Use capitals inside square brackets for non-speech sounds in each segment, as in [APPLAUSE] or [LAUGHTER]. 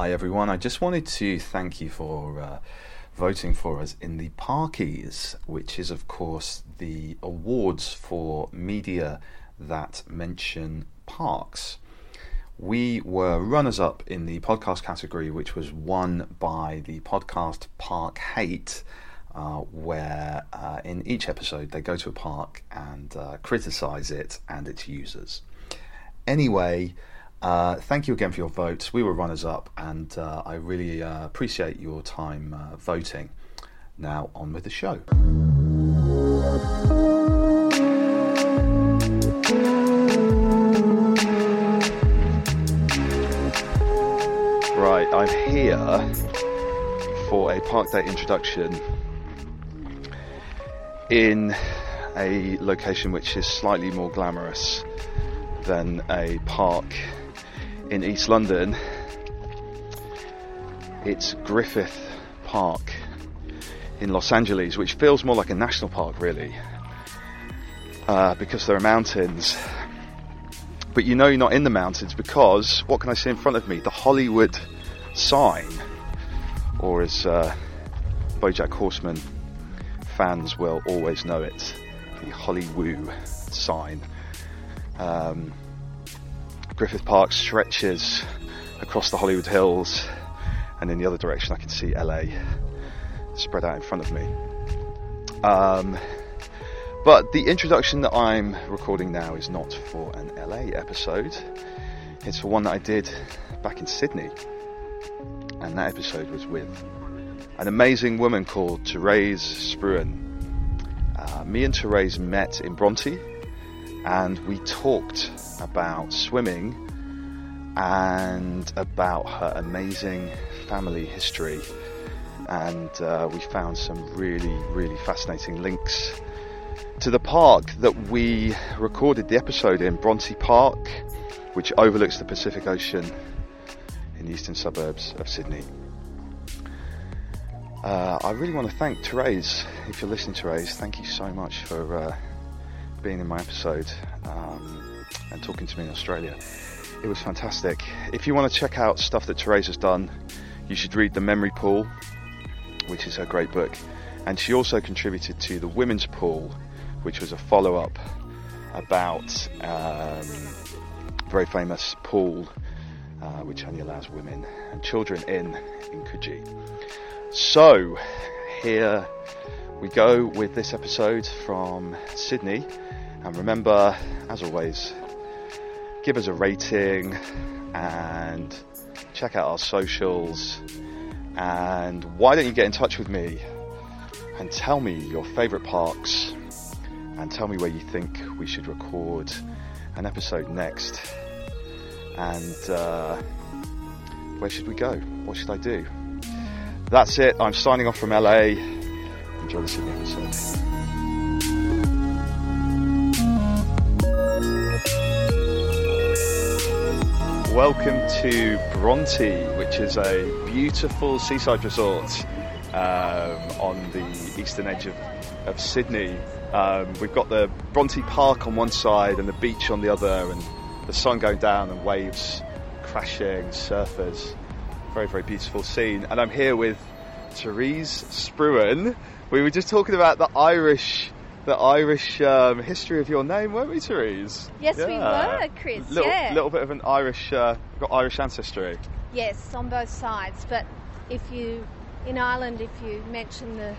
Hi everyone, I just wanted to thank you for uh, voting for us in the Parkies, which is, of course, the awards for media that mention parks. We were runners up in the podcast category, which was won by the podcast Park Hate, uh, where uh, in each episode they go to a park and uh, criticize it and its users. Anyway, uh, thank you again for your votes. We were runners up, and uh, I really uh, appreciate your time uh, voting. Now, on with the show. Right, I'm here for a Park Date introduction in a location which is slightly more glamorous than a park in East London. It's Griffith Park in Los Angeles, which feels more like a national park, really, uh, because there are mountains. But you know you're not in the mountains because what can I see in front of me? The Hollywood sign, or as uh, BoJack Horseman fans will always know it, the Hollywood sign. Um, Griffith Park stretches across the Hollywood Hills, and in the other direction, I can see LA spread out in front of me. Um, but the introduction that I'm recording now is not for an LA episode, it's for one that I did back in Sydney. And that episode was with an amazing woman called Therese Spruhan. Uh, me and Therese met in Bronte and we talked about swimming and about her amazing family history. And uh, we found some really, really fascinating links to the park that we recorded the episode in, Bronte Park, which overlooks the Pacific Ocean in the eastern suburbs of Sydney. Uh, I really want to thank Therese. If you're listening, Therese, thank you so much for uh, being in my episode um, and talking to me in Australia. It was fantastic. If you want to check out stuff that Therese has done, you should read The Memory Pool, which is her great book. And she also contributed to The Women's Pool, which was a follow up about um, very famous pool uh, which only allows women and children in in Coogee. So, here we go with this episode from Sydney. And remember, as always, give us a rating and check out our socials. And why don't you get in touch with me and tell me your favourite parks and tell me where you think we should record an episode next. And uh, where should we go? What should I do? That's it. I'm signing off from LA. Enjoy the Sydney episode. Welcome to Bronte, which is a beautiful seaside resort um, on the eastern edge of, of Sydney. Um, we've got the Bronte Park on one side and the beach on the other, and the sun going down and waves crashing, surfers. Very, very beautiful scene. And I'm here with Therese Spruhan. We were just talking about the Irish the Irish um, history of your name, weren't we, Therese? Yes, we were, Chris, Little, yeah. little bit of an Irish, uh, got Irish ancestry. Yes, on both sides. But if you, in Ireland, if you mention the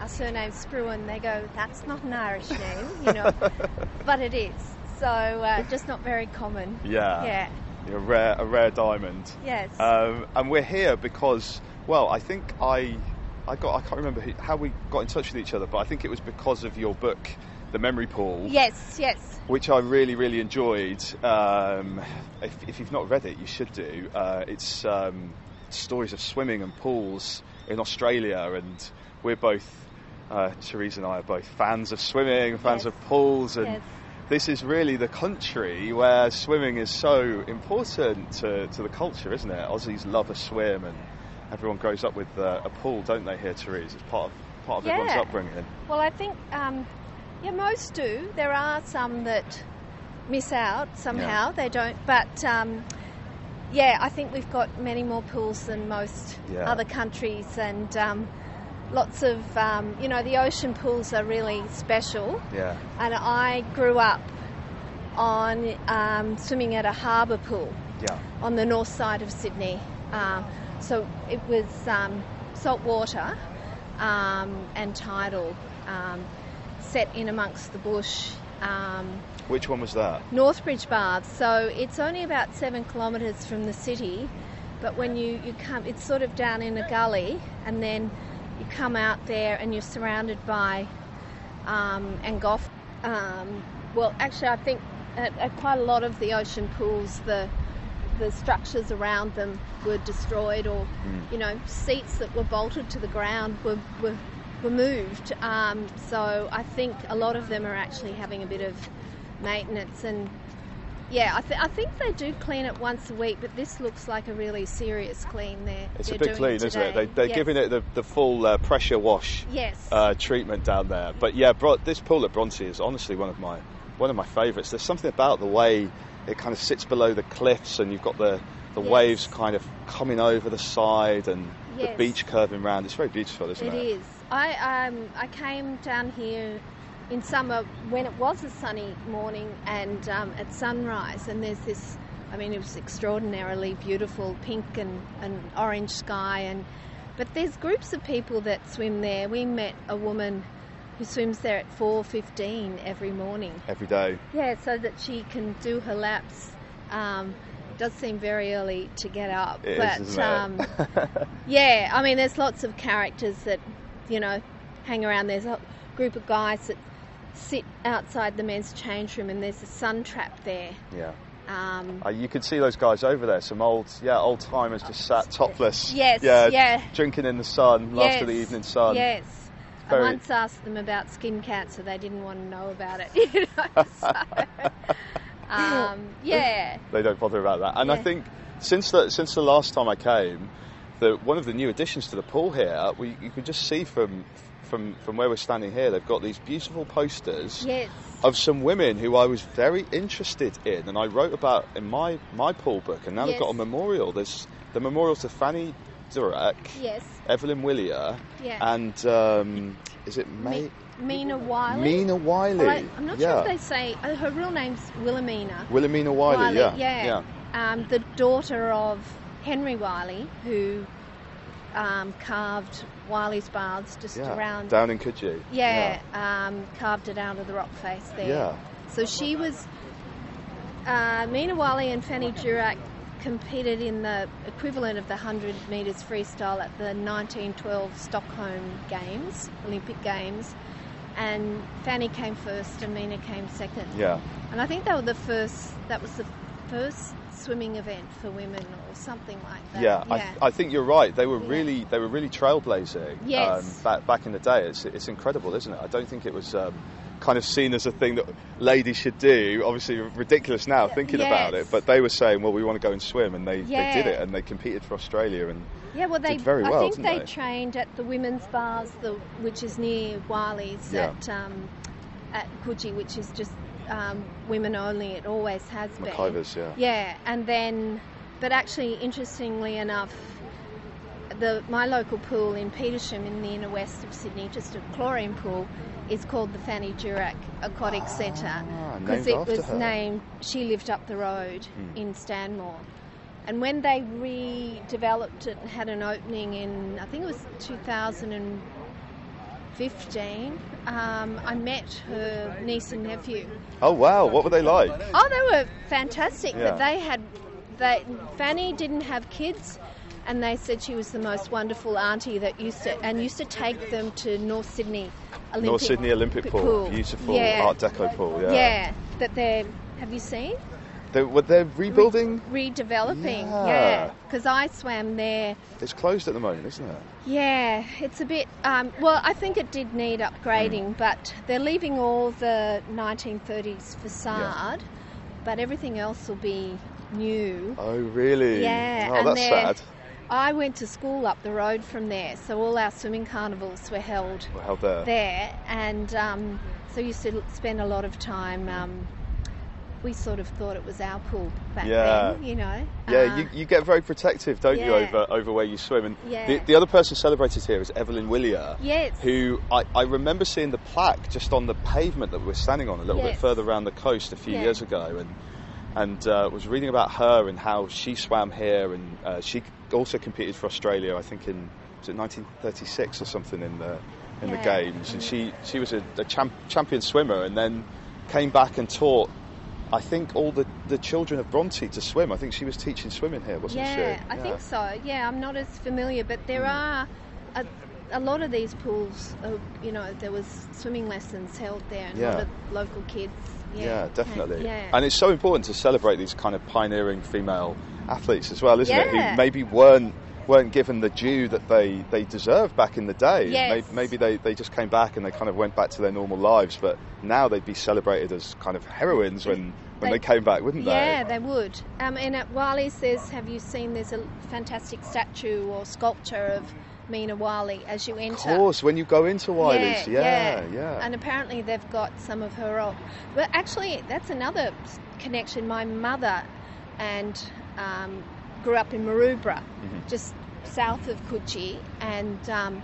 our surname Spruhan, they go, "That's not an Irish name," you know. [LAUGHS] but it is. So uh, just not very common. Yeah. Yeah. You're a rare, a rare diamond. Yes. Um, and we're here because, well, I think I, I got, I can't remember who, how we got in touch with each other, but I think it was because of your book, The Memory Pool. yes. Yes. which I really, really enjoyed. Um, if, if you've not read it, you should do. Uh, it's um, stories of swimming and pools in Australia, and we're both, uh, Therese and I are both fans of swimming, fans Yes. of pools, and Yes. this is really the country where swimming is so important to, to the culture, isn't it? Aussies love a swim, and everyone grows up with uh, a pool, don't they? Here, Therese, it's part of part of everyone's upbringing. Well, I think, um, yeah, most do. There are some that miss out somehow. They don't. But um, yeah, I think we've got many more pools than most Yeah. other countries, and um, lots of, um, you know, the ocean pools are really special. Yeah, And I grew up on um, swimming at a harbour pool yeah, on the north side of Sydney. Um, so it was um, salt water um, and tidal, um, set in amongst the bush. Um, Which one was that? Northbridge Baths. So it's only about seven kilometres from the city, but when you, you come, it's sort of down in a gully, and then you come out there and you're surrounded by um, Angoff. Um, well, actually, I think at, at quite a lot of the ocean pools, the the structures around them were destroyed, or you know, seats that were bolted to the ground were were, were moved. Um, so I think a lot of them are actually having a bit of maintenance and. Yeah, I, th- I think they do clean it once a week, but this looks like a really serious clean there. It's they're a big clean, isn't it? They, they're Yes. giving it the, the full uh, pressure wash Yes. uh, treatment down there. But yeah, Bro- this pool at Bronte is honestly one of my one of my favourites. There's something about the way it kind of sits below the cliffs, and you've got the the Yes. waves kind of coming over the side, and the beach curving round. It's very beautiful, isn't it? It is. I um, I came down here in summer when it was a sunny morning and um, at sunrise, and there's this. I mean, it was extraordinarily beautiful, pink and, and orange sky, and but there's groups of people that swim there. We met a woman who swims there at 4:15 every morning. Every day. Yeah, so that she can do her laps. Um, it does seem very early to get up, It is, but isn't um, it? [LAUGHS] yeah, I mean, there's lots of characters that you know hang around. There's a group of guys that sit outside the men's change room, and there's a sun trap there. yeah. Um, Uh, you can see those guys over there. Some old, yeah, old timers just sat topless. Yes, Yeah. yeah. Drinking in the sun, after the evening sun. Yes. I once asked them about skin cancer. They didn't want to know about it. [LAUGHS] You know, so, um, [LAUGHS] yeah. they don't bother about that. And I think since the since the last time I came, the one of the new additions to the pool here, we you can just see from from from where we're standing here, they've got these beautiful posters Yes. of some women who I was very interested in, and I wrote about in my my pool book. And now they've got a memorial. There's the memorial to Fanny Durack, Yes. Evelyn Whillier, Yeah. and um, is it May? Mi- Mina Wylie. Mina Wylie. I, am not yeah. sure if they say uh, her real name's Wilhelmina. Wilhelmina Wylie, yeah. yeah. Um, the daughter of Henry Wylie, who um, carved Wylie's baths just Yeah. around. Down in Coogee. yeah, Um, carved it out of the rock face there. Yeah. So she was. Uh, Mina Wylie and Fanny Durack competed in the equivalent of the 100 metres freestyle at the 1912 Stockholm Games, Olympic Games. And Fanny came first and Mina came second. Yeah. And I think they were the first, that was the first swimming event for women or something like that. Yeah, I, I think you're right. They were really they were really trailblazing. Yes. Um, back back in the day, it's it's incredible, isn't it? I don't think it was um, kind of seen as a thing that ladies should do. Obviously, ridiculous now thinking about it. But they were saying, well, we want to go and swim, and they, Yeah. they did it, and they competed for Australia, and Yeah, well, they. did very I think they, they? trained at the women's bars, the which is near Wylie's Yeah. at um, at Coogee, which is just um, women only. It always has been. McIver's, yeah. Yeah, and then, but actually, interestingly enough, the my local pool in Petersham in the inner west of Sydney, just a chlorine pool, is called the Fanny Durack Aquatic Centre because it was her. named. She lived up the road in Stanmore, and when they redeveloped it and had an opening in I think it was 2015, um, I met her niece and nephew. Oh wow, what were they like? Oh, they were fantastic. Yeah. But they had, they, Fanny didn't have kids, and they said she was the most wonderful auntie that used to and used to take them to North Sydney Olympic North Sydney Olympic pool, beautiful yeah. Art Deco pool. Yeah. Yeah, that they're. Have you seen? They, were they rebuilding? Redeveloping, Yeah. yeah. Because I swam there. It's closed at the moment, isn't it? Yeah, it's a bit. Um, well, I think it did need upgrading, but they're leaving all the 1930s facade, but everything else will be new. Oh really? Yeah, Oh, and that's sad. I went to school up the road from there, so all our swimming carnivals were held We're held there. there, and um, so used to spend a lot of time. Um, we sort of thought it was our pool back Yeah. then, you know. Yeah, Uh, you, you get very protective, don't you, over over where you swim? And Yeah. the, the other person celebrated here is Evelyn Whillier. Yes. Who I, I remember seeing the plaque just on the pavement that we're standing on a little bit further around the coast a few Yeah. years ago, and and uh, was reading about her and how she swam here, and uh, she also competed for Australia, I think in was it 1936 or something in the in the games, and she she was a, a champ, champion swimmer, and then came back and taught. I think all the, the children of Bronte to swim. I think she was teaching swimming here, wasn't she? yeah, I think so. Yeah, I'm not as familiar, but there are a, a lot of these pools. Uh, you know, there was swimming lessons held there, and a lot of local kids. Yeah, Yeah, definitely. Yeah, And it's so important to celebrate these kind of pioneering female athletes as well, isn't it? Who maybe weren't weren't given the due that they, they deserved back in the day. Yes. Maybe, maybe they, they just came back and they kind of went back to their normal lives, but now they'd be celebrated as kind of heroines when, when they, They- came back, wouldn't they? Yeah, they would. Um, and at Wylie's, there's have you seen? There's a fantastic statue or sculpture of Mina Wylie as you enter. Of course, when you go into Wylie's, yeah, yeah. And apparently they've got some of her old. Well, actually, that's another connection. My mother and um, grew up in Maroubra, Mm-hmm. just south of Coogee, and um,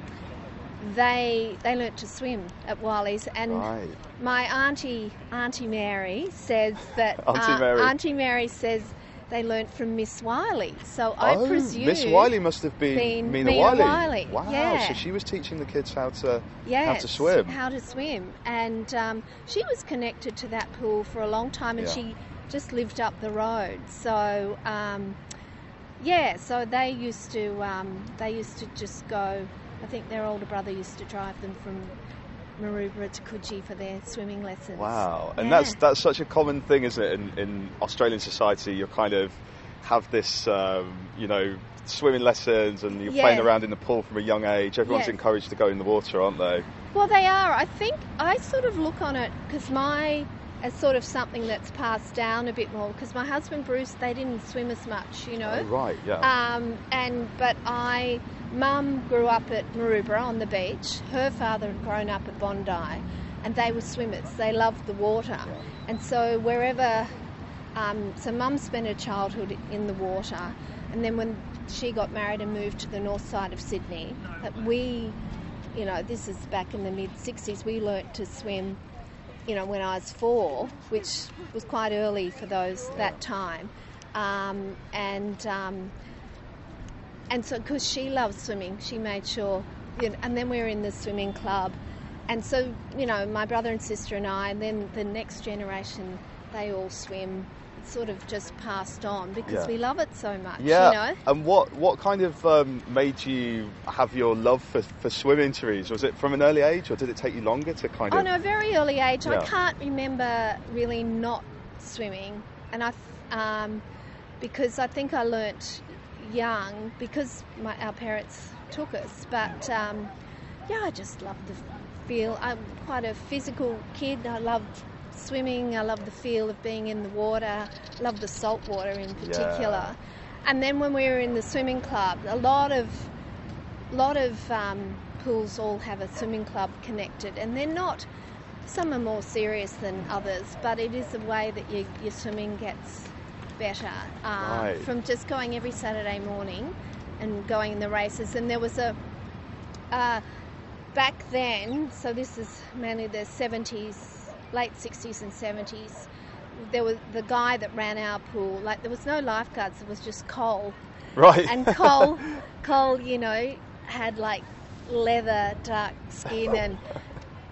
they they learnt to swim at Wylie's. And Right. my auntie Auntie Mary says that [LAUGHS] uh, Auntie Mary. Auntie Mary says they learnt from Miss Wylie. So I oh, presume Miss Wylie must have been, been Mina, Mina Wylie. Wylie, Wow, yeah. so she was teaching the kids how to yes, how to swim. How to swim. And um, she was connected to that pool for a long time and Yeah. she just lived up the road. So, um, yeah, so they used to um, they used to just go. I think their older brother used to drive them from Maroubra to Coogee for their swimming lessons. Wow, and Yeah. that's that's such a common thing, isn't it? In, in Australian society, you kind of have this, um, you know, swimming lessons, and you're Yeah. playing around in the pool from a young age. Everyone's Yes. encouraged to go in the water, aren't they? Well, they are. I think I sort of look on it because my as sort of something that's passed down a bit more because my husband Bruce they didn't swim as much, you know. Oh, right, yeah. Um, and but I, mum grew up at Maroubra on the beach. Her father had grown up at Bondi, and they were swimmers. They loved the water, and so wherever, um, so mum spent her childhood in the water, and then when she got married and moved to the north side of Sydney, that we, you know, this is back in the mid '60s. We learnt to swim you know, when I was four, which was quite early for those that time, um, and um, and so because she loves swimming, she made sure, you know, and then we were in the swimming club, and so you know, my brother and sister and I, and then the next generation, they all swim. It's sort of just passed on because Yeah. we love it so much. yeah. you know. And what what kind of um, made you have your love for, for swimming, Therese? Was it from an early age, or did it take you longer to kind Oh of? Oh no, very early age. Yeah. I can't remember really not swimming, and I, um, because I think I learnt young because my our parents took us. But um, yeah, I just love the feel. I'm quite a physical kid. I love swimming. I love the feel of being in the water. Love the salt water in particular. And then when we were in the swimming club, a lot of lot of um, pools all have a swimming club connected, and they're not. Some are more serious than others, but it is a way that you, your swimming gets better uh, Right. from just going every Saturday morning and going in the races. And there was a uh, back then, so this is mainly the 70s, late 60s and 70s. There was the guy that ran our pool. Like there was no lifeguards; it was just Cole. Right. And Cole, [LAUGHS] Cole, you know, had like leather dark skin, and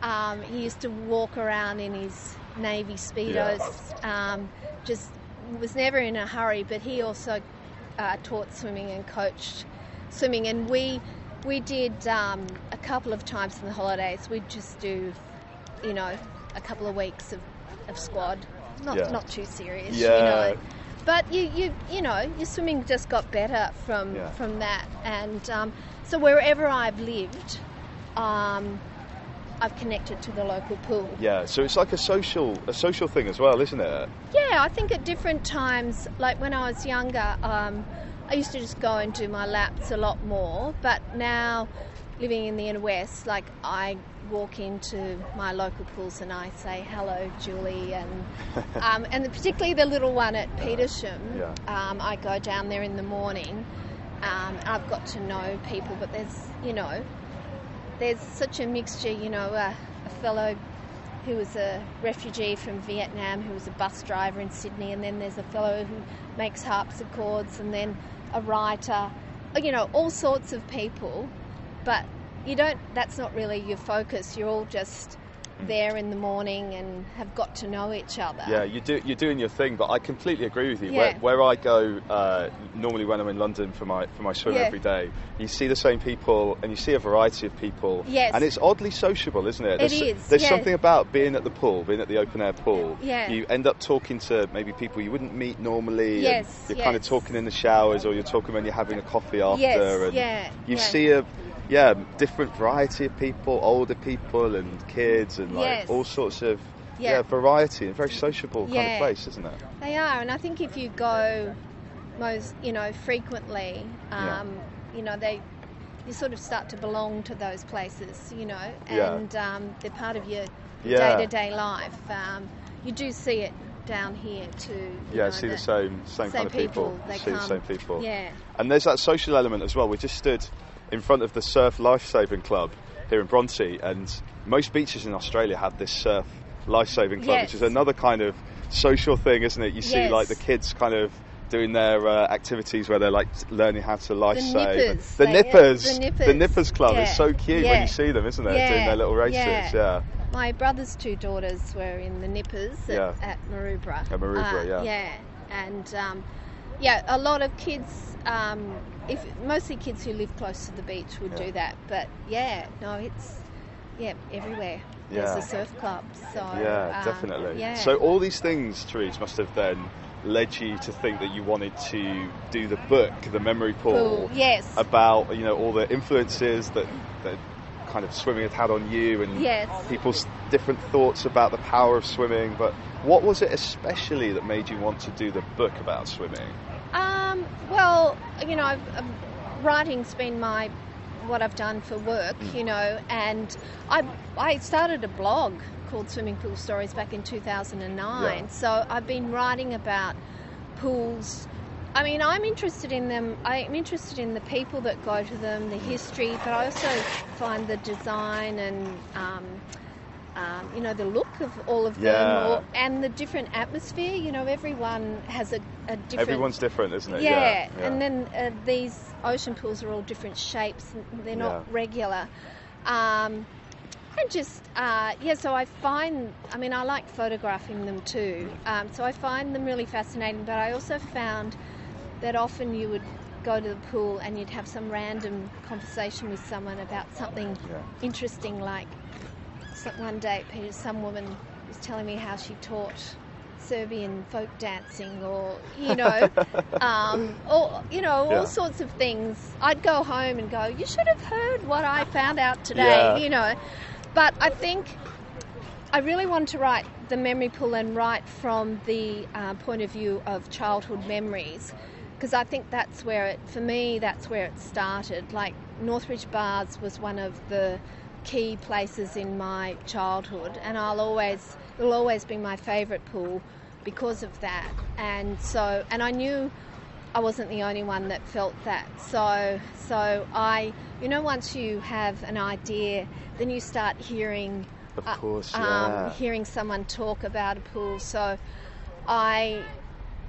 um, he used to walk around in his navy speedos. Um, just was never in a hurry, but he also uh, taught swimming and coached swimming, and we we did um, a couple of times in the holidays. We'd just do, you know, a couple of weeks of, of squad, not Yeah. not too serious, Yeah. you know. But you, you you know your swimming just got better from Yeah. from that, and um, so wherever I've lived, um, I've connected to the local pool. yeah. So it's like a social a social thing as well, isn't it? Yeah, I think at different times, like when I was younger, um, I used to just go and do my laps a lot more. But now, living in the inner west, like I walk into my local pools and I say hello, Julie, and [LAUGHS] um, and particularly the little one at Petersham. Yeah. Um, I go down there in the morning. Um, and I've got to know people, but there's you know, there's such a mixture. You know, uh, a fellow who was a refugee from Vietnam, who was a bus driver in Sydney, and then there's a fellow who makes harpsichords, and then a writer, you know, all sorts of people. But you don't, that's not really your focus. You're all just there in the morning and have got to know each other. Yeah, you do, you're doing your thing, but I completely agree with you. Yeah. Where, where I go uh, normally when I'm in London for my for my swim Yeah. every day, you see the same people and you see a variety of people. Yes. And it's oddly sociable, isn't it? It There's, is, There's yeah. something about being at the pool, being at the open air pool. Yeah. You end up talking to maybe people you wouldn't meet normally. Yes, You're kind of talking in the showers, or you're talking when you're having a coffee after. Yes, and yeah, You see a yeah different variety of people, older people and kids, and like Yes. all sorts of. Yeah. Yeah, variety and very sociable kind of place, isn't it? They are, and I think if you go most, you know, frequently, Yeah. um, you know, they, you sort of start to belong to those places, you know, Yeah. and um, they're part of your Yeah. day-to-day life. Um, you do see it down here too. Yeah, know, see the that same same, kind of people. people. See the same people. Yeah. And there's that social element as well. We just stood in front of the Surf Lifesaving Club here in Bronte, and most beaches in Australia have this surf lifesaving club, which is another kind of social thing, isn't it? You see Yes. like the kids kind of doing their uh, activities where they're like learning how to life save. nippers. The nippers. the The nippers. nippers club is so cute when you see them, isn't it? Yeah. Doing their little races. Yeah. yeah. My brother's two daughters were in the Nippers at, Yeah. at Maroubra. At Maroubra, Uh, yeah. Yeah, and um, yeah, a lot of kids, um, if mostly kids who live close to the beach would Yeah. do that. But yeah, no, it's yeah everywhere. Yeah. There's a surf club, so Yeah, um, definitely. Yeah. So all these things, Therese, must have then led you to think that you wanted to do the book, The Memory Pool, yes. about you know all the influences that that kind of swimming had had on you and Yes. people's different thoughts about the power of swimming. But what was it especially that made you want to do the book about swimming? Um, well, you know, I've, I've, writing's been my what I've done for work, Mm. you know, and I I started a blog called Swimming Pool Stories back in 2009. Yeah. So I've been writing about pools. I mean, I'm interested in them. I'm interested in the people that go to them, the history, but I also find the design and um, um, you know the look of all of them, or, and the different atmosphere. You know, everyone has a, a different. Everyone's different, isn't it? Yeah, yeah. and then uh, these ocean pools are all different shapes. They're not Yeah. regular. Um, and just uh, yeah, so I find. I mean, I like photographing them too. Um, so I find them really fascinating. But I also found that often you would go to the pool and you'd have some random conversation with someone about something Yeah. interesting, like one day Peter, some woman was telling me how she taught Serbian folk dancing, or you know, [LAUGHS] um, or you know, Yeah. all sorts of things. I'd go home and go, "You should have heard what I found out today," Yeah. you know. But I think I really want to write the memory pool and write from the uh, point of view of childhood memories because I think that's where it, for me, that's where it started. Like Northbridge Baths was one of the key places in my childhood, and I'll always, it'll always be my favourite pool because of that. And so, and I knew I wasn't the only one that felt that. So, so I, you know, once you have an idea, then you start hearing, Of uh, course, um, yeah. hearing someone talk about a pool. So, I,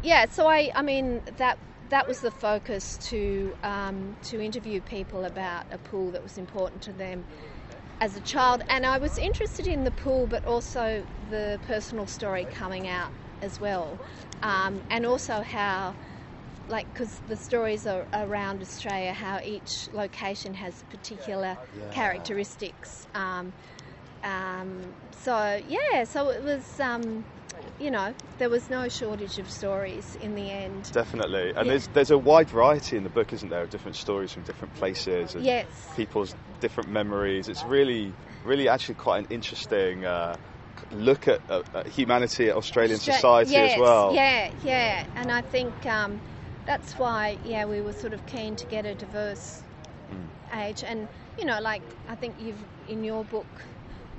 yeah, so I, I mean that that was the focus to um, to interview people about a pool that was important to them as a child, and I was interested in the pool, but also the personal story coming out as well, um, and also how, like, because the stories are around Australia, how each location has particular characteristics. Um, um, so yeah, so it was, um, you know, there was no shortage of stories in the end. Definitely, and Yeah. there's there's a wide variety in the book, isn't there, of different stories from different places and Yes. people's different memories. It's really, really actually quite an interesting uh, look at, uh, at humanity, at Australian Stra- society yes, as well. Yeah, yeah, and I think um, that's why, yeah, we were sort of keen to get a diverse Hmm. age, and you know, like I think you've in your book,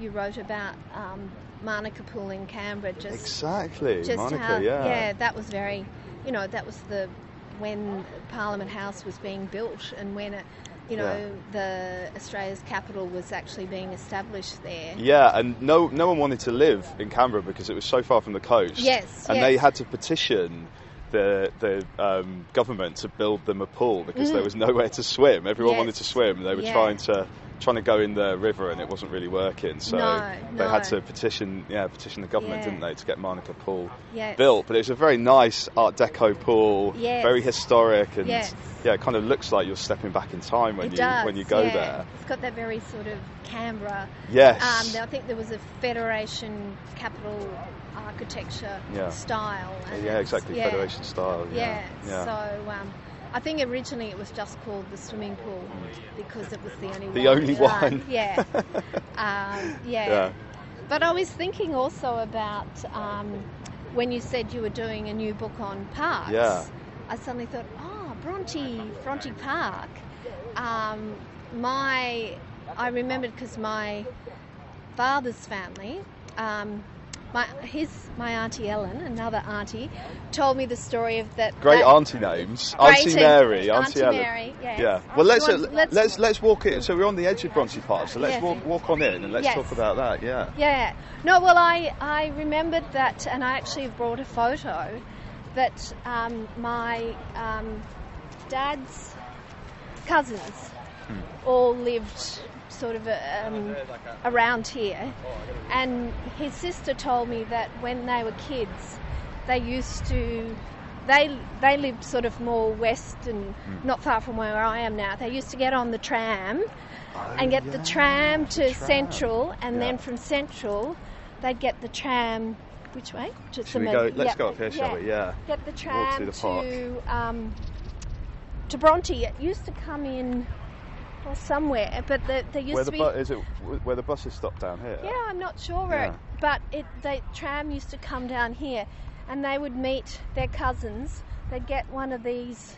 you wrote about um, Manuka Pool in Canberra, just Exactly, just Monica. how, yeah. that was very, you know, that was the when Parliament House was being built and when it. You know, the Australia's capital was actually being established there. Yeah, and no, no one wanted to live in Canberra because it was so far from the coast. Yes, and they had to petition the the um, government to build them a pool because there was nowhere to swim. Everyone Mm. Yes. wanted to swim. They were Yeah. trying to trying to go in the river and it wasn't really working. So No, they had to petition, yeah, petition the government, Yeah. didn't they, to get Manuka Pool built. But it was a very nice Art Deco pool, Yes. very historic, and Yes. yeah, it kind of looks like you're stepping back in time when it you does, when you go yeah. there. It's got that very sort of Canberra. Yes. Um, I think there was a Federation capital architecture style. yeah, exactly. Federation style. Yeah. yeah. So um, I think originally it was just called the swimming pool because it was the only one. The one. only one. [LAUGHS] Yeah. um, yeah. Yeah. But I was thinking also about um, when you said you were doing a new book on parks. Yeah. I suddenly thought, oh, Bronte, Bronte Park. Um, my, I remembered because my father's family, um, my his my auntie Ellen, another auntie, told me the story of that. Great that- auntie names. Auntie Mary, Auntie, Auntie Ellen. Mary, yes. Yeah. Well, let's, want- let's let's- let's walk in. So we're on the edge of Bronte Park. So let's Yes. walk walk on in and let's Yes. talk about that. Yeah. Yeah. No, well, I, I remembered that, and I actually brought a photo that um, my um, dad's cousins all lived sort of um, around here. And his sister told me that when they were kids, they used to. They, they lived sort of more west and not far from where I am now. They used to get on the tram and get the tram to the tram. Central, and Yeah. then from Central, they'd get the tram. Which way? To Should we Sim- go? Let's yeah, go up here, shall we? Yeah. Get the Walk tram through the park. to um, to Bronte. It used to come in or somewhere, but the, there used Where to the be. bu- is it? Where the buses stop down here? yeah, I'm not sure where, Yeah. it, but it the tram used to come down here, and they would meet their cousins. They'd get one of these.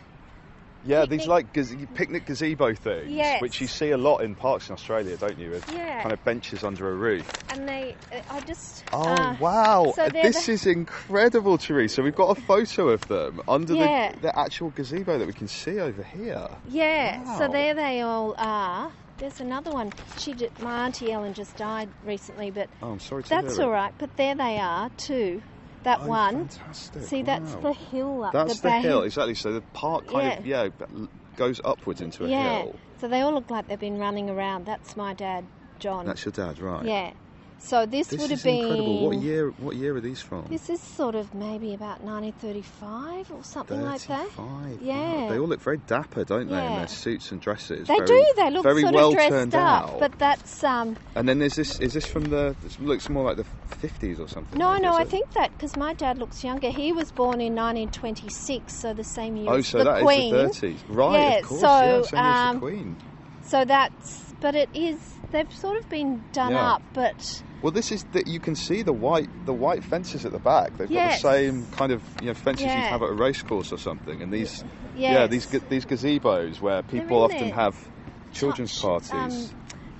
Yeah, Picnic- these like gaze- picnic gazebo things, Yes. which you see a lot in parks in Australia, don't you? With Yeah. kind of benches under a roof. And they, uh, I just. Oh uh, wow! so this the- is incredible, Therese. We've got a photo of them under Yeah. the, the actual gazebo that we can see over here. Yeah, so there they all are. There's another one. She, did, my auntie Ellen just died recently, but Oh, I'm sorry to that's all right. But there they are too. That Oh, one. fantastic, See, that's wow. the hill up That's that the hill, exactly. So the park kind of yeah goes upwards into a Yeah. hill. So they all look like they've been running around. That's my dad, John. That's your dad, right? Yeah. So this, This would have been. incredible. What year? What year are these from? This is sort of maybe about 1935 or something like that. 35. Yeah. Wow. They all look very dapper, don't they, Yeah. in their suits and dresses? They very, do. They look very sort well of dressed up. out. But that's um. And then there's this. Is this from the? This looks more like the 50s or something. No, like, no, I think that because my dad looks younger. He was born in 1926, so the same year Oh, so the that is Queen. the 30s, right? Yeah, of course, so, yeah, um, Queen. So that's, but it is. They've sort of been done Yeah. up, but Well, this is that you can see the white the white fences at the back. They've Yes. got the same kind of you know fences you'd have at a race course or something. And these yeah, these these gazebos where people often have children's Sh- parties. um,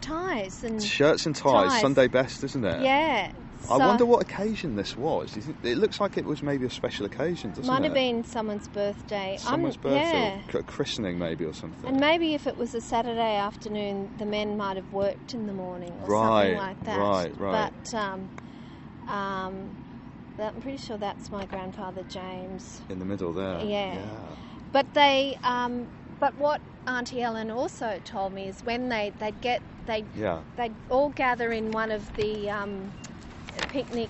ties and Shirts and ties, ties. Sunday best, isn't it? yeah. I wonder what occasion this was. Do you think it looks like it was maybe a special occasion, doesn't Might it? have been someone's birthday. I'm- someone's birthday, Yeah. christening maybe or something. And maybe if it was a Saturday afternoon, the men might have worked in the morning or Right, something like that. right, right. But um, um, I'm pretty sure that's my grandfather James. in the middle there. Yeah. yeah. But they, um, but what Auntie Ellen also told me is when they they get they Yeah. they'd all gather in one of the um, picnic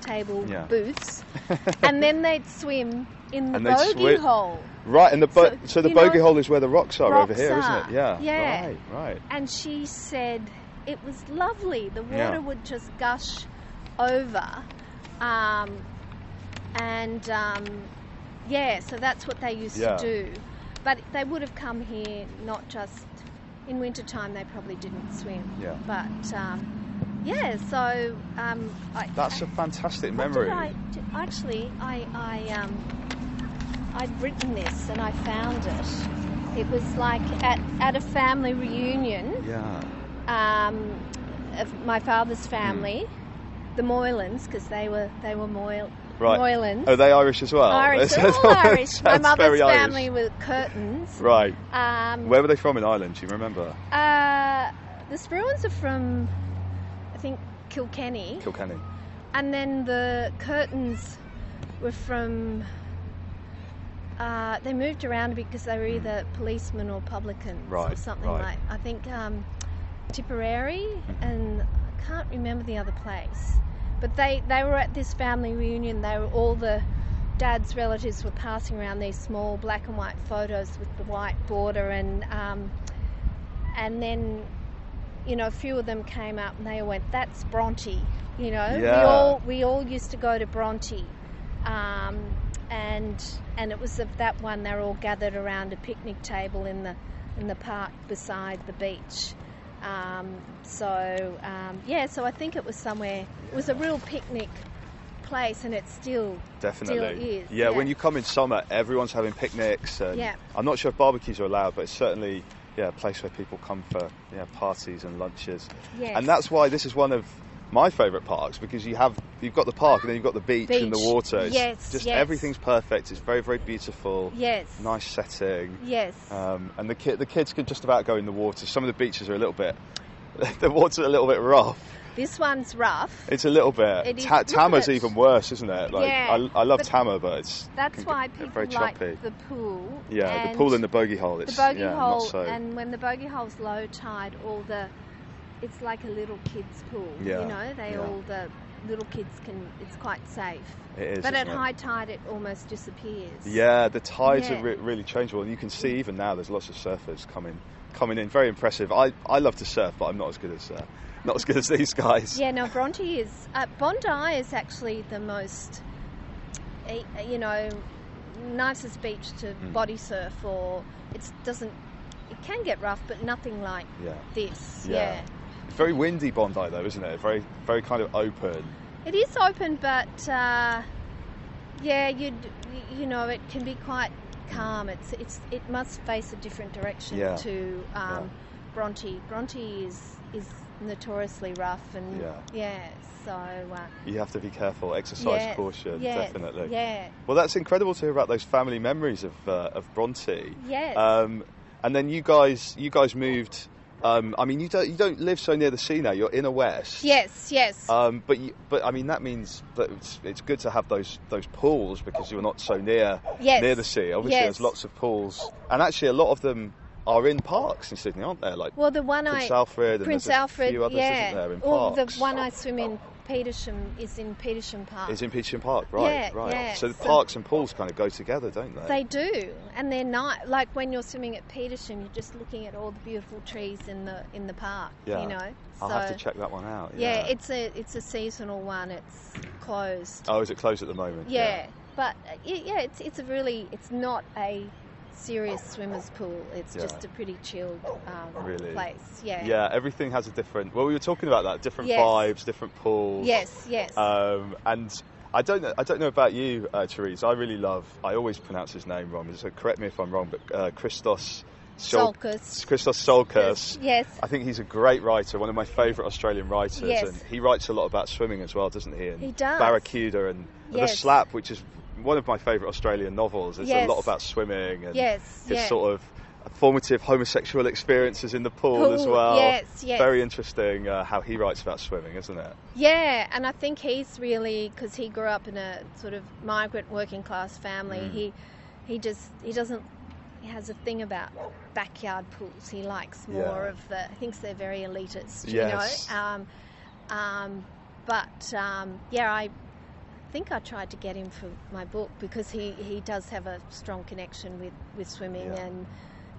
table Yeah. booths, [LAUGHS] and then they'd swim in the bogey swi- hole. Right, and the bo- So, so, the you know, bogey hole is where the rocks are over rocks here, are. not it? Yeah. Yeah. Right, right. And she said it was lovely. The water Yeah. would just gush over, um, and um, yeah, so that's what they used Yeah. to do. But they would have come here not just in wintertime. They probably didn't swim. Yeah. But um, yeah, so um, I, That's a fantastic memory. I, actually, I, I, um, I'd written this and I found it. It was like at, at a family reunion Yeah. um, of my father's family, the Moylans, because they were they were Moyl, Right. Moylans. Are they Irish as well? Irish, [LAUGHS] they're all Irish. My mother's very Irish. family were Curtins. Right. Um, Where were they from in Ireland? Do you remember? uh, the Spruhans are from, I think, Kilkenny. Kilkenny. And then the Curtins were from. Uh, they moved around because they were either policemen or publicans or Right, something right. like. I think um, Tipperary, and I can't remember the other place. But they they were at this family reunion. They were all the dad's relatives were passing around these small black and white photos with the white border, and um, and then you know, a few of them came up and they all went, "That's Bronte." You know, we all we all used to go to Bronte, um, and and it was of that one. They were all gathered around a picnic table in the in the park beside the beach. Um, so um, yeah, so I think it was somewhere. It was a real picnic place, and it still Definitely. still is. Yeah, when you come in summer, everyone's having picnics. And Yeah. I'm not sure if barbecues are allowed, but it's certainly yeah a place where people come for yeah parties and lunches. Yes. And that's why this is one of my favourite parks because you have you've got the park and then you've got the beach, and the Beach. water. It's Yes, just yes. everything's perfect. It's very very beautiful. yes, Nice setting. yes, Um, and the ki- the kids can just about go in the water. Some of the beaches are a little bit. [LAUGHS] the water's a little bit rough. This one's rough. It's a little bit. It Ta- Tama's it. even worse, isn't it? Like Yeah, I, I love but Tama, but it's That's can why people very like choppy. the pool. Yeah, the pool and the bogey hole. the bogey yeah, hole, so. and when the bogey hole's low tide, all the it's like a little kids' pool. Yeah, You know, they yeah. all the little kids can. It's quite safe. it is. but at it? high tide, it almost disappears. Yeah, the tides Yeah. are re- really changeable, and you can see even now there's lots of surfers coming coming in. Very impressive. I, I love to surf, but I'm not as good as uh, not as good as these guys. Yeah, no, Bronte is. Uh, Bondi is actually the most, you know, nicest beach to Hmm. body surf, or it doesn't. It can get rough, but nothing like Yeah. this. Yeah. yeah. It's very windy Bondi though, isn't it? Very very kind of open. It is open, but uh, yeah, you'd you know it can be quite calm. It's it's it must face a different direction Yeah. to um. Bronte. Bronte is is notoriously rough and Yeah. yeah. So uh, You have to be careful, exercise yes, caution, yes, definitely. Yeah. Well, that's incredible to hear about those family memories of uh, of Bronte. Yes. Um, and then you guys, you guys moved. Um, I mean, you don't you don't live so near the sea now. You're in a west. Yes. Yes. Um, but you, but I mean that means that it's, it's good to have those those pools because you're not so near Yes. near the sea. Obviously, Yes. there's lots of pools, and actually a lot of them are in parks in Sydney, aren't there? Like well, the one Prince I Alfred and Prince Alfred, few others, yeah. isn't there, in well, parks? the one I swim in Petersham is in Petersham Park. is in Petersham Park, right? Yeah, right. yeah. So the So- parks and pools kind of go together, don't they? They do, and they're not like when you're swimming at Petersham. You're just looking at all the beautiful trees in the in the park. Yeah. You know. I'll so, have to check that one out. Yeah, Yeah. it's a it's a seasonal one. It's closed. Oh, is it closed at the moment? yeah. but uh, yeah, it's it's a really it's not a serious swimmers pool. It's Yeah. just a pretty chilled um, Really? place. Yeah. Yeah, everything has a different. Well, we were talking about that. Different Yes. vibes, different pools. Yes. Yes. Um, and I don't know. I don't know about you, uh, Therese. I really love. I always pronounce his name wrong, so correct me if I'm wrong. But uh, Christos Sol-. Christos Tsiolkas. Yes. I think he's a great writer, one of my favourite Australian writers, Yes. and he writes a lot about swimming as well, doesn't he? And He does. Barracuda and The Yes. Slap, which is one of my favourite Australian novels. There's Yes. a lot about swimming and Yes, yeah. sort of formative homosexual experiences in the pool, as well. yes, yes. Very interesting uh, how he writes about swimming, isn't it? Yeah, and I think he's really because he grew up in a sort of migrant working class family. Mm. He he just he doesn't he has a thing about backyard pools. He likes more Yeah. of the. I think they're very elitist, you Yes. know. Um, um, but um, yeah, I think I tried to get him for my book because he, he does have a strong connection with, with swimming Yeah. and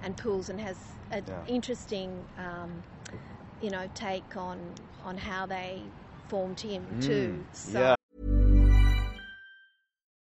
and pools and has an Yeah. interesting um, you know take on on how they formed him too. So yeah.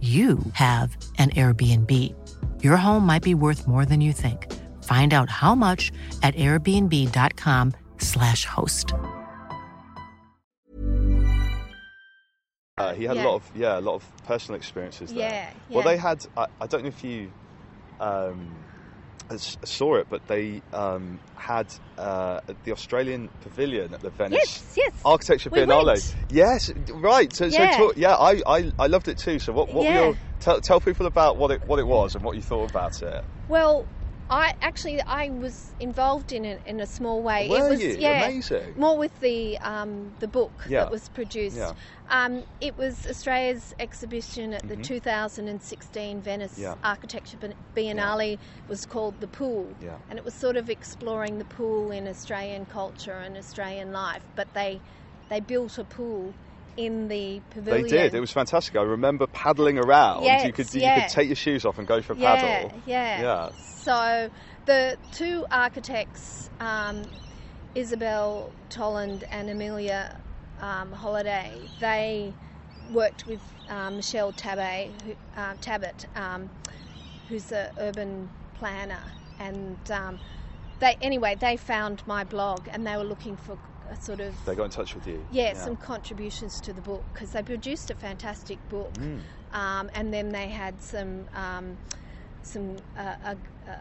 you have an Airbnb. Your home might be worth more than you think. Find out how much at airbnb.com/slash host. Uh, he had Yeah. a lot of yeah, a lot of personal experiences there. Yeah, Well, they had. I, I don't know if you um, s- saw it, but they um, had uh, the Australian Pavilion at the Venice Yes, yes. Architecture We Biennale. went. Yes, right. So, Yeah. so talk, yeah, I, I I loved it too. So, what what Yeah. your, tell tell people about what it what it was and what you thought about it. Well, I actually I was involved in it in a small way. Were it was you? yeah, Amazing. more with the um, the book Yeah. that was produced. Yeah. Um, it was Australia's exhibition at the 2016 Venice Mm-hmm. Yeah. Architecture Biennale was called The Pool, Yeah. and it was sort of exploring the pool in Australian culture and Australian life. But they they built a pool in the pavilion. They did. It was fantastic. I remember paddling around. Yes, you could you yeah. could take your shoes off and go for a yeah, paddle. Yeah, Yeah. So the two architects, um, Isabelle Toland and Amelia um, Holliday, they worked with um, Michelle Tabet, who, uh, Tabit, um, who's an urban planner, and um, they anyway they found my blog and they were looking for sort of They got in touch with you. yeah, some contributions to the book because they produced a fantastic book, Mm. um, and then they had some um, some uh, a,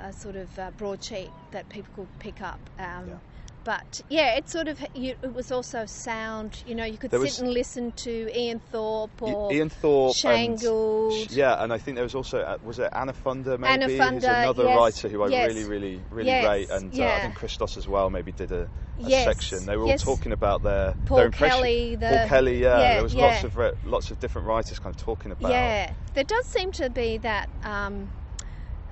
a sort of uh, broadsheet that people could pick up. Um, Yeah. But yeah, it sort of you, it was also sound. You know, you could There sit was- and listen to Ian Thorpe or Ian Thorpe Shane and yeah, and I think there was also uh, was it Anna Funder maybe Anna who's another yes, writer who I yes. really really really Yes, rate, and uh, I yeah. think Christos as well maybe did a Yes, section. They were yes. all talking about their Paul their impression. Kelly, the- Paul Kelly, yeah, yeah, there was yeah. lots of re- lots of different writers kind of talking about. Yeah, there does seem to be that um,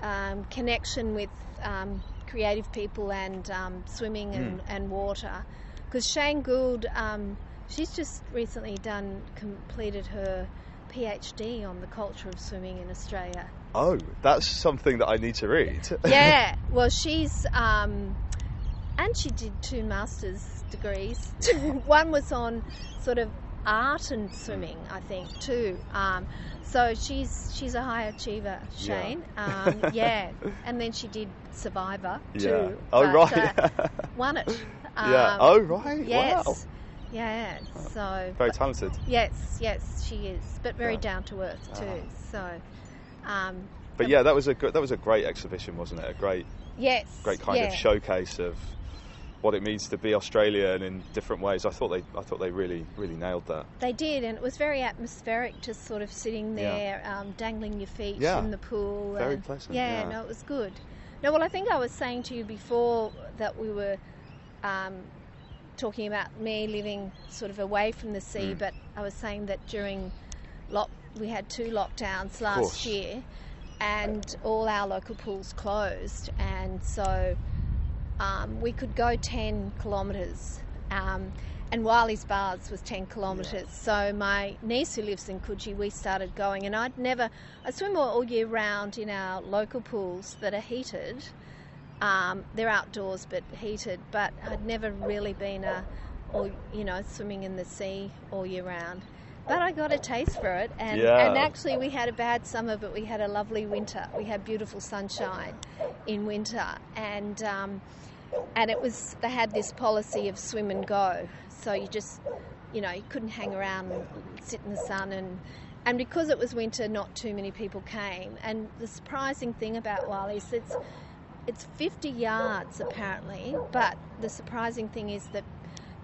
um, connection with um, creative people and um, swimming and, Mm. and water. Because Shane Gould, um, she's just recently done completed her PhD on the culture of swimming in Australia. Oh, that's something that I need to read. Yeah, [LAUGHS] well, she's um, and she did two master's degrees. [LAUGHS] One was on sort of art and swimming, I think, too. Um, so she's she's a high achiever, Shane. Yeah. Um, [LAUGHS] yeah, and then she did Survivor too. Yeah. Oh, but, right. uh, [LAUGHS] won it. Yeah. Um, Oh, right. Yes. Wow. Yeah. So. Very talented. Yes, yes, she is, but very Yeah. down to earth too. Ah. So. But yeah, that was a good, that was a great exhibition, wasn't it? A great, yes. great kind yeah. of showcase of what it means to be Australian in different ways. I thought they, I thought they really, really nailed that. They did, and it was very atmospheric, just sort of sitting Yeah. there, um, dangling your feet Yeah. in the pool. Very and- pleasant, Yeah, yeah. no, it was good. No, well, I think I was saying to you before that we were um, talking about me living sort of away from the sea, Mm. but I was saying that during lock, we had two lockdowns last year, and all our local pools closed, and so um, we could go 10 kilometres. Um, and Wylie's Baths was 10 kilometres. So my niece who lives in Coogee, we started going. And I'd never, I swim all, all year round in our local pools that are heated. Um, they're outdoors but heated, but I'd never really been a, or you know, swimming in the sea all year round. But I got a taste for it, and, Yeah. and actually we had a bad summer, but we had a lovely winter. We had beautiful sunshine in winter, and um, and it was they had this policy of swim and go, so you just you know you couldn't hang around and sit in the sun and and because it was winter, not too many people came. And the surprising thing about Wylie is it's it's 50 yards apparently, but the surprising thing is that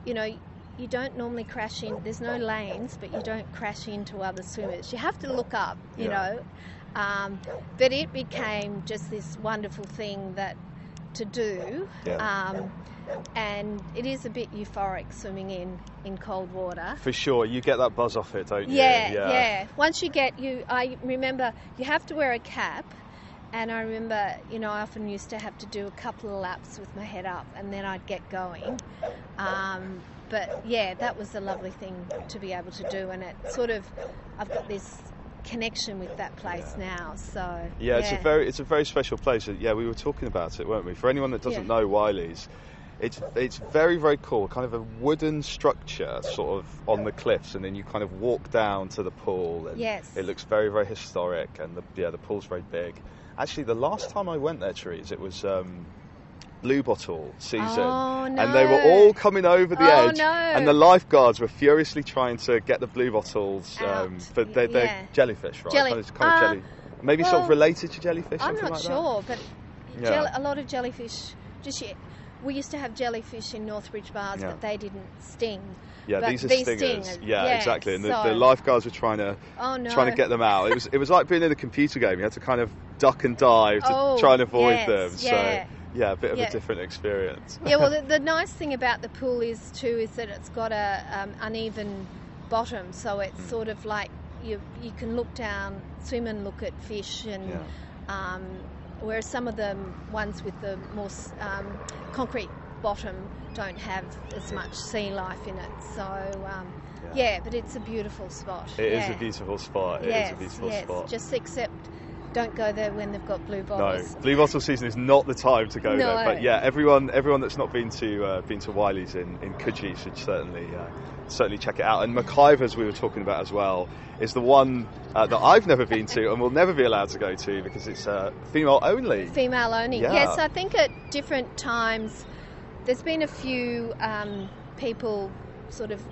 you know you don't normally crash in. There's no lanes, but you don't crash into other swimmers. You have to look up, you Yeah. know. Um, but it became just this wonderful thing that to do. Yeah. Um, and it is a bit euphoric swimming in, in cold water. For sure, you get that buzz off it, don't you? Yeah, yeah, Once you get you, I remember you have to wear a cap, and I remember, you know, I often used to have to do a couple of laps with my head up, and then I'd get going. Um, but yeah, that was a lovely thing to be able to do, and it sort of, I've got this connection with that place now. So Yeah, it's a very it's a very special place. Yeah, we were talking about it, weren't we? For anyone that doesn't Yeah. know Wylie's, it's it's very very cool. Kind of a wooden structure, sort of on the cliffs, and then you kind of walk down to the pool. And Yes. it looks very very historic, and the, yeah, the pool's very big. Actually, the last time I went there, Therese, it was. Um, Blue bottle season, Oh, and they were all coming over the Oh, edge, no. and the lifeguards were furiously trying to get the blue bottles, um, but they're, they're Yeah. jellyfish, right? Jelly- Kind of, kind of uh, jelly, maybe sort of related to jellyfish. I'm not like that? sure, but Yeah. a lot of jellyfish. Just yet, we used to have jellyfish in Northbridge Baths, Yeah. but they didn't sting. Yeah, But these are these stingers. sting, yeah, yeah, exactly. And the, so- the lifeguards were trying to Oh, no. trying to get them out. It was it was like being in a computer game. You had to kind of duck and dive to Oh, try and avoid yes, them. yeah. So yeah, a bit of Yeah. a different experience. yeah, well, [LAUGHS] the, the nice thing about the pool is too is that it's got a um, uneven bottom, so it's Hmm. sort of like you you can look down, swim and look at fish, and Yeah. um, whereas some of the ones with the more um, concrete bottom don't have as much sea life in it. So um, yeah. but it's a beautiful spot. It is yeah. a beautiful spot. It is yes, a beautiful yes. spot. Just except don't go there when they've got blue bottles. no, blue bottle season is not the time to go there. But yeah, everyone everyone that's not been to uh, been to Wylie's in in Coogee should certainly uh, certainly check it out. And McIver's we were talking about as well is the one uh, that I've never been to and will never be allowed to go to because it's uh, female only. Female only. Yeah. Yes, I think at different times there's been a few um, people sort of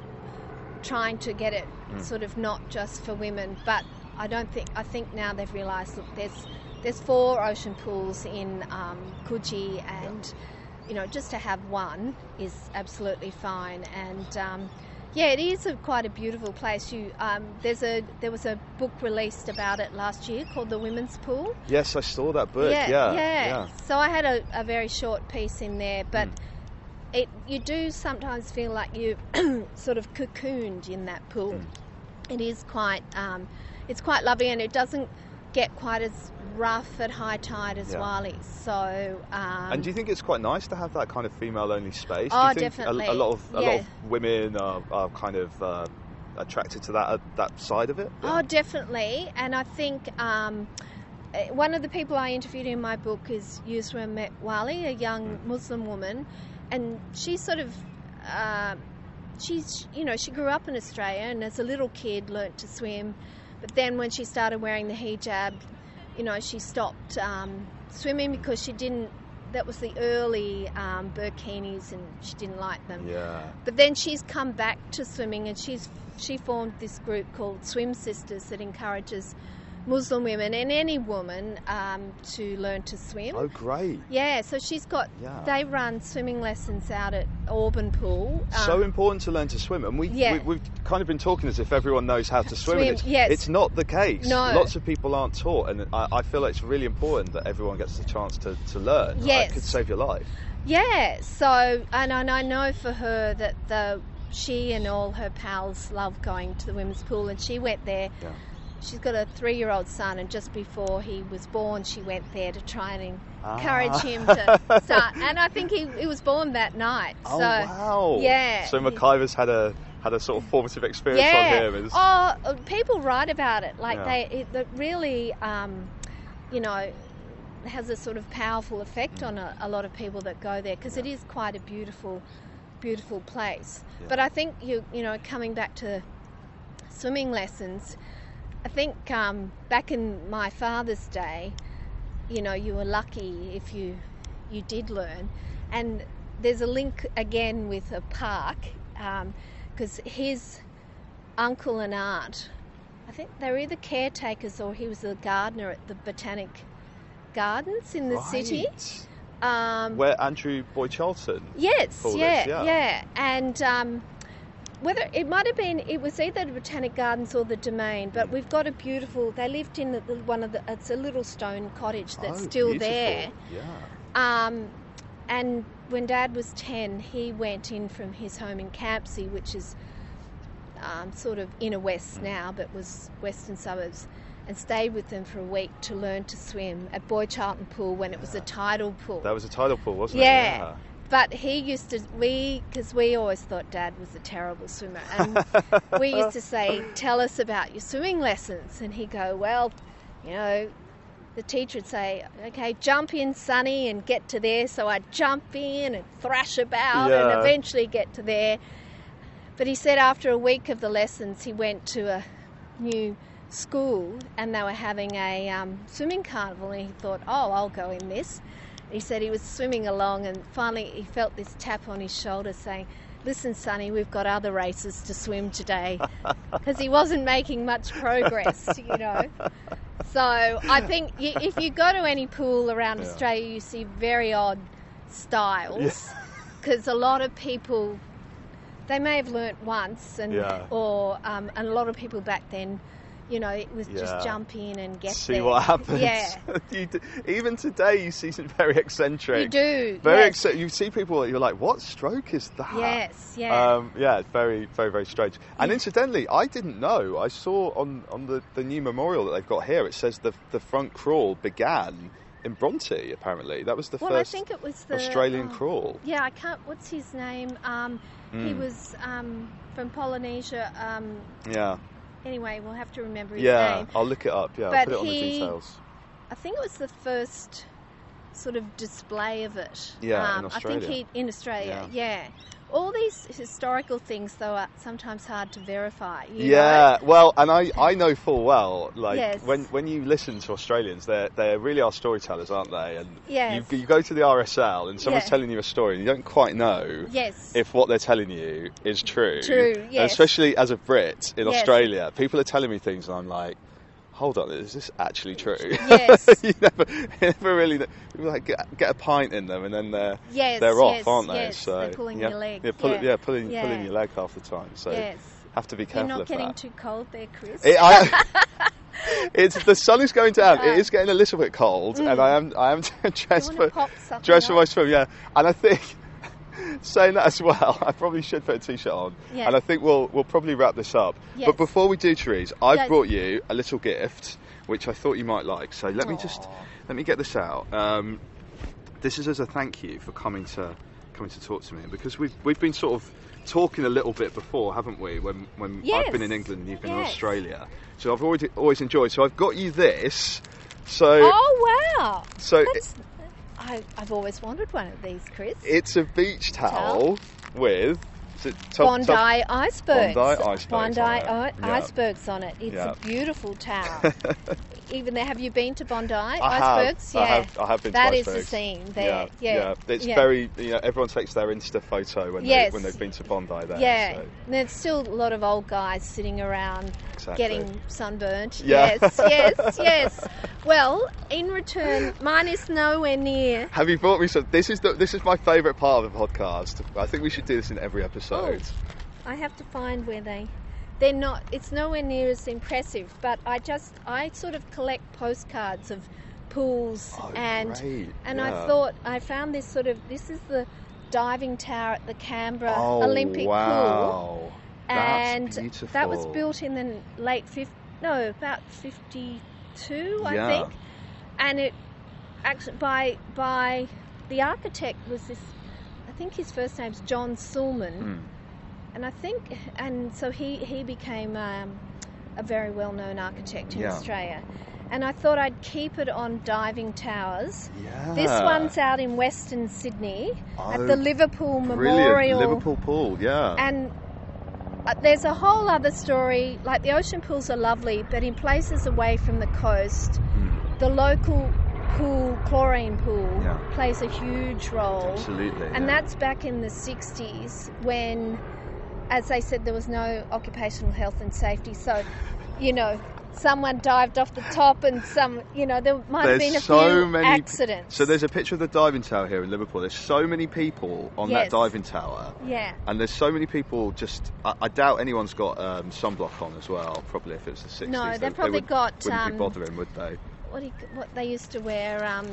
trying to get it Mm. sort of not just for women, but I don't think I think now they've realised look there's there's four ocean pools in um, Coogee and you know just to have one is absolutely fine and. Um, yeah, it is a, quite a beautiful place. You, um, there's a there was a book released about it last year called The Women's Pool, Yes, I saw that book. Yeah, yeah, yeah. So I had a, a very short piece in there, but Mm. it you do sometimes feel like you [CLEARS THROAT] sort of cocooned in that pool. Mm. It is quite um, it's quite lovely, and it doesn't get quite as rough at high tide as Yeah. Wally. So um, And do you think it's quite nice to have that kind of female-only space? Oh, do you think a- definitely. A, lot of a lot of women are, are kind of uh, attracted to that uh, that side of it. Oh, definitely. And I think um, eh, one of the people I interviewed in my book is Yusra Metwally, a young Muslim woman, and she sort of. Uh, She's, you know, she grew up in Australia and as a little kid learnt to swim, but then when she started wearing the hijab, you know, she stopped um, swimming because she didn't. That was the early um, burkinis, and she didn't like them. Yeah. But then she's come back to swimming and she's she formed this group called Swim Sisters that encourages Muslim women and any woman um, to learn to swim. Oh, great. Yeah, so she's got Yeah. they run swimming lessons out at Auburn Pool. so Um, important to learn to swim, and we, Yeah. we we've kind of been talking as if everyone knows how to [LAUGHS] swim. and Swim, it's, yes. it's not the case. No. lots of people aren't taught, and I, I feel like it's really important that everyone gets the chance to, to learn. Like, Yes. it could save your life. Yeah, so and, and I know for her that the she and all her pals love going to the women's pool, and she went there. Yeah. She's got a three-year-old son, and just before he was born, she went there to try and encourage Ah. him to [LAUGHS] start. And I think he, he was born that night. Oh so wow! yeah. So McIver's had a had a sort of formative experience yeah. on him. It's- Oh, uh, people write about it like Yeah. they it, it really, um, you know, has a sort of powerful effect on a, a lot of people that go there because it is quite a beautiful, beautiful place. But I think you you know coming back to swimming lessons, I think um, back in my father's day, you know, you were lucky if you you did learn, and there's a link again with a park because his uncle and aunt, I think they were either caretakers or he was a gardener at the Botanic Gardens in the city. Um, Where Andrew Boy Charlton. Yes, yeah, yeah. yeah, and um, whether it might have been, it was either the Botanic Gardens or the Domain. Mm. But we've got a beautiful. They lived in the, the, one of the. It's a little stone cottage that's Oh, still beautiful. there. Yeah. Um, and when Dad was ten, he went in from his home in Campsie, which is um, sort of inner Mm. west now, but was western suburbs. And stayed with them for a week to learn to swim at Boy Charlton Pool when it was a tidal pool. That was a tidal pool, wasn't it? Yeah. it? But he used to, we, because we always thought Dad was a terrible swimmer. And [LAUGHS] we used to say, Tell us about your swimming lessons. And he'd go, Well, you know, the teacher would say, Okay, jump in, Sonny, and get to there. So I'd jump in and thrash about Yeah. and eventually get to there. But he said after a week of the lessons, he went to a new school and they were having a um, swimming carnival and he thought, oh, I'll go in this. He said he was swimming along and finally he felt this tap on his shoulder saying, listen, Sonny, we've got other races to swim today. [LAUGHS] Because he wasn't making much progress, you know. So I think y- if you go to any pool around Yeah. Australia, you see very odd styles. Because a lot of people they may have learnt once, and Yeah. or um, and a lot of people back then, you know, it was Yeah. just jump in and get See there. what happens. Yeah, [LAUGHS] you d- even today, you see some very eccentric. you do. Very yes. eccentric. You see people that you're like, what stroke is that? Yes, yeah. Um, yeah, it's very, very, very strange. And incidentally, I didn't know. I saw on, on the, the new memorial that they've got here, it says the, the front crawl began in Bronte, apparently. That was the well, I first think it was the Australian oh, crawl. Yeah, I can't. What's his name? Um, He Mm. was um, from Polynesia. Um, Yeah. Anyway, we'll have to remember his Yeah, name. I'll look it up. Yeah, I'll put it on the details. I think it was the first sort of display of it. Yeah, in um, I think he in Australia. Yeah. Yeah. All these historical things, though, are sometimes hard to verify. Yeah, well, and I, I know full well, like Yes. when when you listen to Australians, they they really are storytellers, aren't they? And Yes. you, you go to the RSL and someone's Yeah. telling you a story, and you don't quite know Yes. if what they're telling you is true. True, And yes. especially as a Brit in Yes. Australia, people are telling me things, and I'm like. Hold on, is this actually true? Yes. [LAUGHS] you never, you never [LAUGHS] really. Like get, get a pint in them, and then they're Yes, they're off, yes, aren't they? yes, So they're pulling yeah, your leg, Yeah, pull, yeah. yeah, pulling Yeah. pulling your leg half the time. So Yes. have to be You're careful not of getting that. too cold there, Chris. It, I, [LAUGHS] it's the sun is going down. It is getting a little bit cold, Mm. and I am I am dressed for dressed for my swim. Yeah, and I think [LAUGHS] saying that as well, I probably should put a t-shirt on, and I think we'll we'll probably wrap this up. Yes. But before we do, Therese, I've Yes. brought you a little gift, which I thought you might like. So let me just let me get this out. Um, this is as a thank you for coming to coming to talk to me because we've we've been sort of talking a little bit before, haven't we? When when I've been in England and you've been in Australia, so I've always always enjoyed. So I've got you this. So Oh wow! so That's, I, I've always wanted one of these, Chris. it's a beach towel, Towel. with top- Bondi top- icebergs. Bondi icebergs Bondi on it. i- Yeah. icebergs on it. It's Yeah. a beautiful [LAUGHS] towel. Even there, have you been to Bondi I icebergs? have, yeah, I have, I have been That is the icebergs. scene there. Yeah, Yeah, It's yeah. very, you know, everyone takes their Insta photo when, Yes. they, when they've been to Bondi there. Yeah, so. and there's still a lot of old guys sitting around Exactly. getting sunburnt. Yeah. Yes, [LAUGHS] yes, yes. Well, in return, mine is nowhere near. Have you brought me some? This is the, this is my favourite part of the podcast. I think we should do this in every episode. Oh, I have to find where they. They're not. It's nowhere near as impressive. But I just, I sort of collect postcards of pools Oh, and great, and yeah. I thought I found this sort of. This is the diving tower at the Canberra oh Olympic pool. That's and beautiful. that was built in the late 50, no about 52 i Yeah. think and it actually by by the architect was this i think his first name's john sulman Mm. And i think and so he he became um, a very well-known architect in Yeah. australia and i thought i'd keep it on diving towers Yeah. this one's out in western sydney at Oh, the liverpool Brilliant. memorial Liverpool pool. Yeah. and uh, there's a whole other story. Like the ocean pools are lovely, but in places away from the coast, Hmm. the local pool, chlorine pool, Yeah. plays a huge role. Absolutely. And yeah. that's back in the 60s when, as they said, there was no occupational health and safety. So, you know, someone dived off the top and some, you know, there might have been a so few many accidents. So there's a picture of the diving tower here in Liverpool. There's so many people on Yes. that diving tower. yeah. And there's so many people just. I, I doubt anyone's got um, sunblock on as well. Probably if it's the 60s. No, they, they've probably they would, got, Wouldn't um, be bothering, would they? What, do you, what they used to wear, um,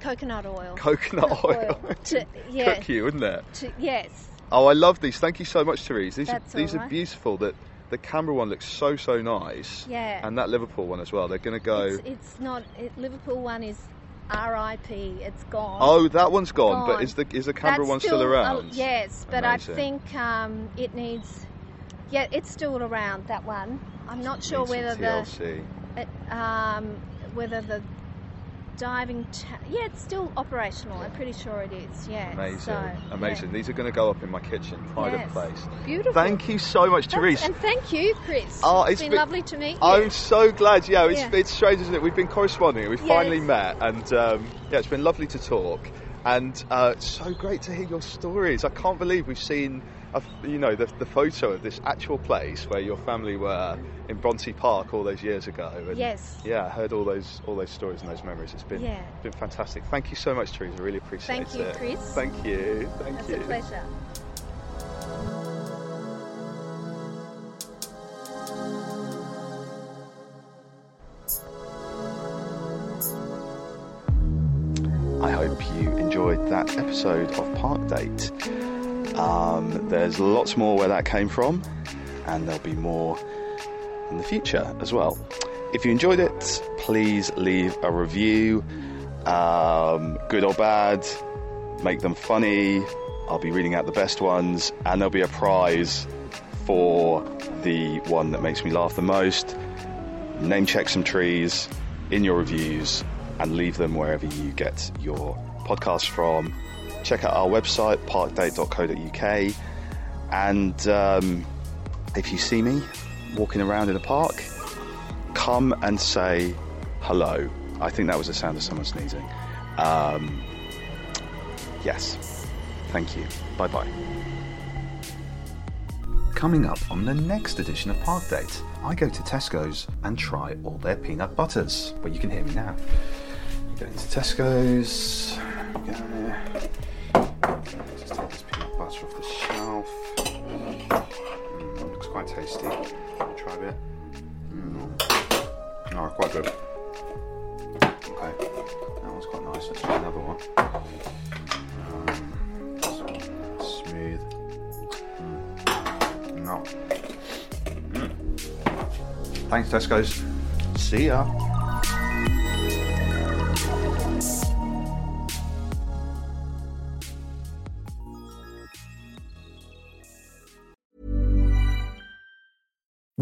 coconut oil. Coconut oil. to, [LAUGHS] yeah, Cook you, wouldn't it? to, yes. Oh, I love these. Thank you so much, Therese. These That's are these all are beautiful. That the Canberra one looks so so nice. Yeah. And that Liverpool one as well. They're going to go. It's, it's not. It, Liverpool one is R.I.P. It's gone. Oh, that one's gone, but is the is the Canberra That's one still, uh, around? yes, but Amazing. I think um, it needs. Yeah, it's still around. That one. I'm not sure whether the it, um, whether the diving. Yeah, it's still operational. I'm pretty sure it is. Yeah. Amazing, So, amazing. yeah. These are going to go up in my kitchen, pride Yes. of place. Beautiful. Thank you so much, Therese. And thank you, Chris. Oh, it's been, been- lovely to meet you. I'm so glad. Yeah, it's, Yeah. it's strange, isn't it? We've been corresponding. We finally met, and um, yeah, it's been lovely to talk. And uh, it's so great to hear your stories. I can't believe we've seen, you know, the, the photo of this actual place where your family were in Bronte Park all those years ago. And, Yes. Yeah, I heard all those all those stories and those memories. It's been Yeah. been fantastic. Thank you so much, Teresa. I really appreciate it. Thank you, it. Chris. Thank you. Thank It's you. a pleasure. I hope you enjoyed that episode of Park Date. Um, there's lots more where that came from, and there'll be more in the future as well. If you enjoyed it, please leave a review, um, good or bad, make them funny. I'll be reading out the best ones, and there'll be a prize for the one that makes me laugh the most. Name check some trees in your reviews and leave them wherever you get your podcast from. Check out our website, parkdate.co.uk. And um, if you see me walking around in a park, come and say hello. I think that was the sound of someone sneezing. Um, yes. Thank you. Bye bye. Coming up on the next edition of Park Date, I go to Tesco's and try all their peanut butters. But you can hear me now. Going to Tesco's. Go Okay, that one's quite nice. Let's try another one. Um, smooth. Mm. No. Mm. Thanks, Tesco's. See ya.